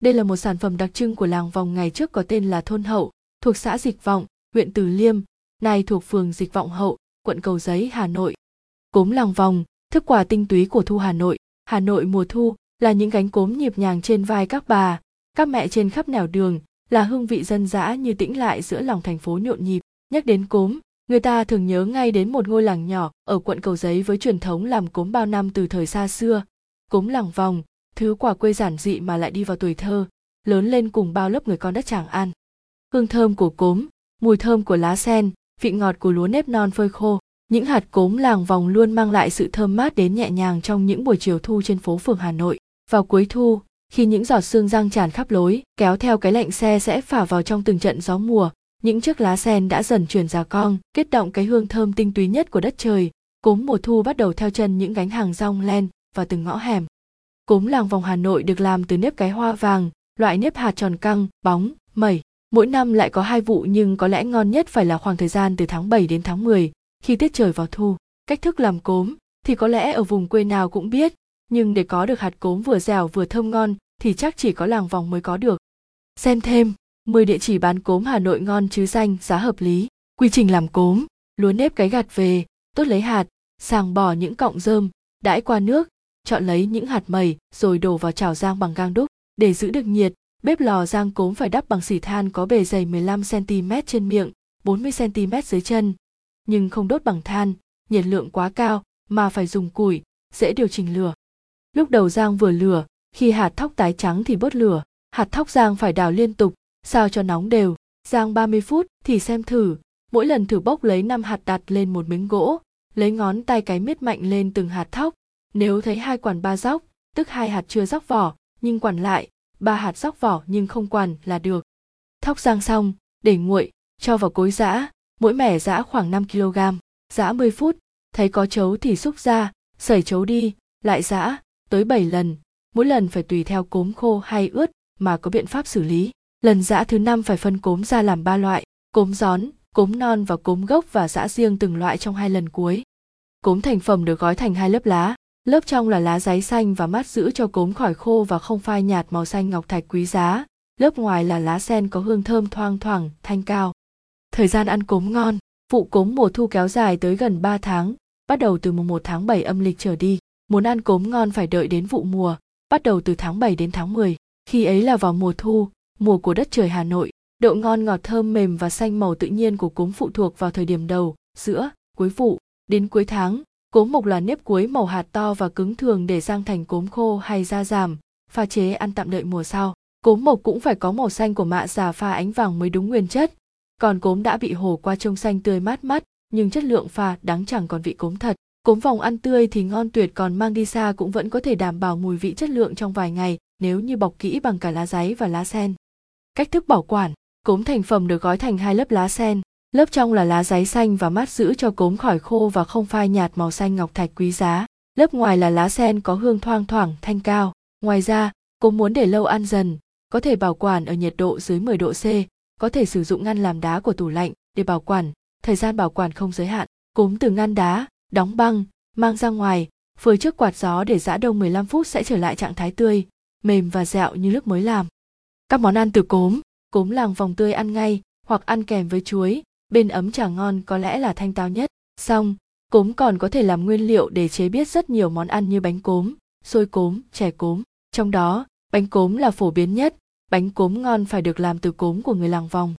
Đây là một sản phẩm đặc trưng của làng vòng ngày trước có tên là thôn hậu, thuộc xã Dịch Vọng, huyện Từ Liêm, nay thuộc phường Dịch Vọng Hậu, quận Cầu Giấy, Hà Nội. Cốm làng vòng, thức quà tinh túy của thu Hà Nội. Hà Nội mùa thu là những gánh cốm nhịp nhàng trên vai các bà, các mẹ trên khắp nẻo đường, là hương vị dân dã như tĩnh lại giữa lòng thành phố nhộn nhịp. Nhắc đến cốm, người ta thường nhớ ngay đến một ngôi làng nhỏ ở quận Cầu Giấy với truyền thống làm cốm bao năm từ thời xa xưa. Cốm làng vòng, thứ quả quê giản dị mà lại đi vào tuổi thơ, lớn lên cùng bao lớp người con đất Tràng An. Hương thơm của cốm, mùi thơm của lá sen, vị ngọt của lúa nếp non phơi khô. Những hạt cốm làng vòng luôn mang lại sự thơm mát đến nhẹ nhàng trong những buổi chiều thu trên phố phường Hà Nội. Vào cuối thu, khi những giọt sương răng tràn khắp lối, kéo theo cái lạnh xe sẽ phả vào trong từng trận gió mùa, những chiếc lá sen đã dần chuyển già cong, kết động cái hương thơm tinh túy nhất của đất trời. Cốm mùa thu bắt đầu theo chân những gánh hàng rong len vào từng ngõ hẻm. Cốm làng vòng Hà Nội được làm từ nếp cái hoa vàng, loại nếp hạt tròn căng, bóng, mẩy. Mỗi năm lại có hai vụ nhưng có lẽ ngon nhất phải là khoảng thời gian từ tháng 7 đến tháng 10, khi tiết trời vào thu. Cách thức làm cốm thì có lẽ ở vùng quê nào cũng biết, nhưng để có được hạt cốm vừa dẻo vừa thơm ngon thì chắc chỉ có làng vòng mới có được. Xem thêm, 10 địa chỉ bán cốm Hà Nội ngon chứ danh, giá hợp lý. Quy trình làm cốm, lúa nếp cái gạt về, tốt lấy hạt, sàng bỏ những cọng rơm, đãi qua nước, chọn lấy những hạt mẩy rồi đổ vào chảo rang bằng gang đúc. Để giữ được nhiệt, bếp lò rang cốm phải đắp bằng xỉ than có bề dày 15 cm trên miệng, 40 cm dưới chân, nhưng không đốt bằng than, nhiệt lượng quá cao mà phải dùng củi, dễ điều chỉnh lửa. Lúc đầu rang vừa lửa, khi hạt thóc tái trắng thì bớt lửa, hạt thóc rang phải đảo liên tục, sao cho nóng đều. Rang 30 phút thì xem thử, mỗi lần thử bốc lấy 5 hạt đặt lên một miếng gỗ, lấy ngón tay cái miết mạnh lên từng hạt thóc. Nếu thấy hai quản ba róc, tức hai hạt chưa róc vỏ, nhưng quản lại, ba hạt róc vỏ nhưng không quản là được. Thóc rang xong, để nguội, cho vào cối giã, mỗi mẻ giã khoảng 5 kg, giã 10 phút, thấy có chấu thì xúc ra, sẩy chấu đi, lại giã, tới 7 lần, mỗi lần phải tùy theo cốm khô hay ướt mà có biện pháp xử lý. Lần giã thứ năm phải phân cốm ra làm ba loại, cốm gión, cốm non và cốm gốc và giã riêng từng loại trong hai lần cuối. Cốm thành phẩm được gói thành hai lớp lá, lớp trong là lá giấy xanh và mát giữ cho cốm khỏi khô và không phai nhạt màu xanh ngọc thạch quý giá, lớp ngoài là lá sen có hương thơm thoang thoảng, thanh cao. Thời gian ăn cốm ngon, vụ cốm mùa thu kéo dài tới gần 3 tháng, bắt đầu từ mùng 1 tháng 7 âm lịch trở đi. Muốn ăn cốm ngon phải đợi đến vụ mùa, bắt đầu từ tháng 7 đến tháng 10. Khi ấy là vào mùa thu, mùa của đất trời Hà Nội. Độ ngon ngọt thơm mềm và xanh màu tự nhiên của cốm phụ thuộc vào thời điểm đầu, giữa, cuối vụ. Đến cuối tháng, cốm mộc là nếp cuối màu hạt to và cứng thường để rang thành cốm khô hay da giảm, pha chế ăn tạm đợi mùa sau. Cốm mộc cũng phải có màu xanh của mạ già pha ánh vàng mới đúng nguyên chất. Còn cốm đã bị hổ qua trông xanh tươi mát mắt, nhưng chất lượng pha đáng chẳng còn vị cốm thật. Cốm vòng ăn tươi thì ngon tuyệt còn mang đi xa cũng vẫn có thể đảm bảo mùi vị chất lượng trong vài ngày nếu như bọc kỹ bằng cả lá giấy và lá sen. Cách thức bảo quản, cốm thành phẩm được gói thành hai lớp lá sen, lớp trong là lá giấy xanh và mát giữ cho cốm khỏi khô và không phai nhạt màu xanh ngọc thạch quý giá. Lớp ngoài là lá sen có hương thoang thoảng, thanh cao. Ngoài ra, cốm muốn để lâu ăn dần, có thể bảo quản ở nhiệt độ dưới 10 độ C, có thể sử dụng ngăn làm đá của tủ lạnh để bảo quản, thời gian bảo quản không giới hạn. Cốm từ ngăn đá, đóng băng, mang ra ngoài, phơi trước quạt gió để giã đông 15 phút sẽ trở lại trạng thái tươi, mềm và dẻo như lúc mới làm. Các món ăn từ cốm, cốm làng vòng tươi ăn ngay hoặc ăn kèm với chuối, bên ấm trà ngon có lẽ là thanh tao nhất. Xong, cốm còn có thể làm nguyên liệu để chế biết rất nhiều món ăn như bánh cốm, xôi cốm, chè cốm. Trong đó, bánh cốm là phổ biến nhất, bánh cốm ngon phải được làm từ cốm của người làng vòng.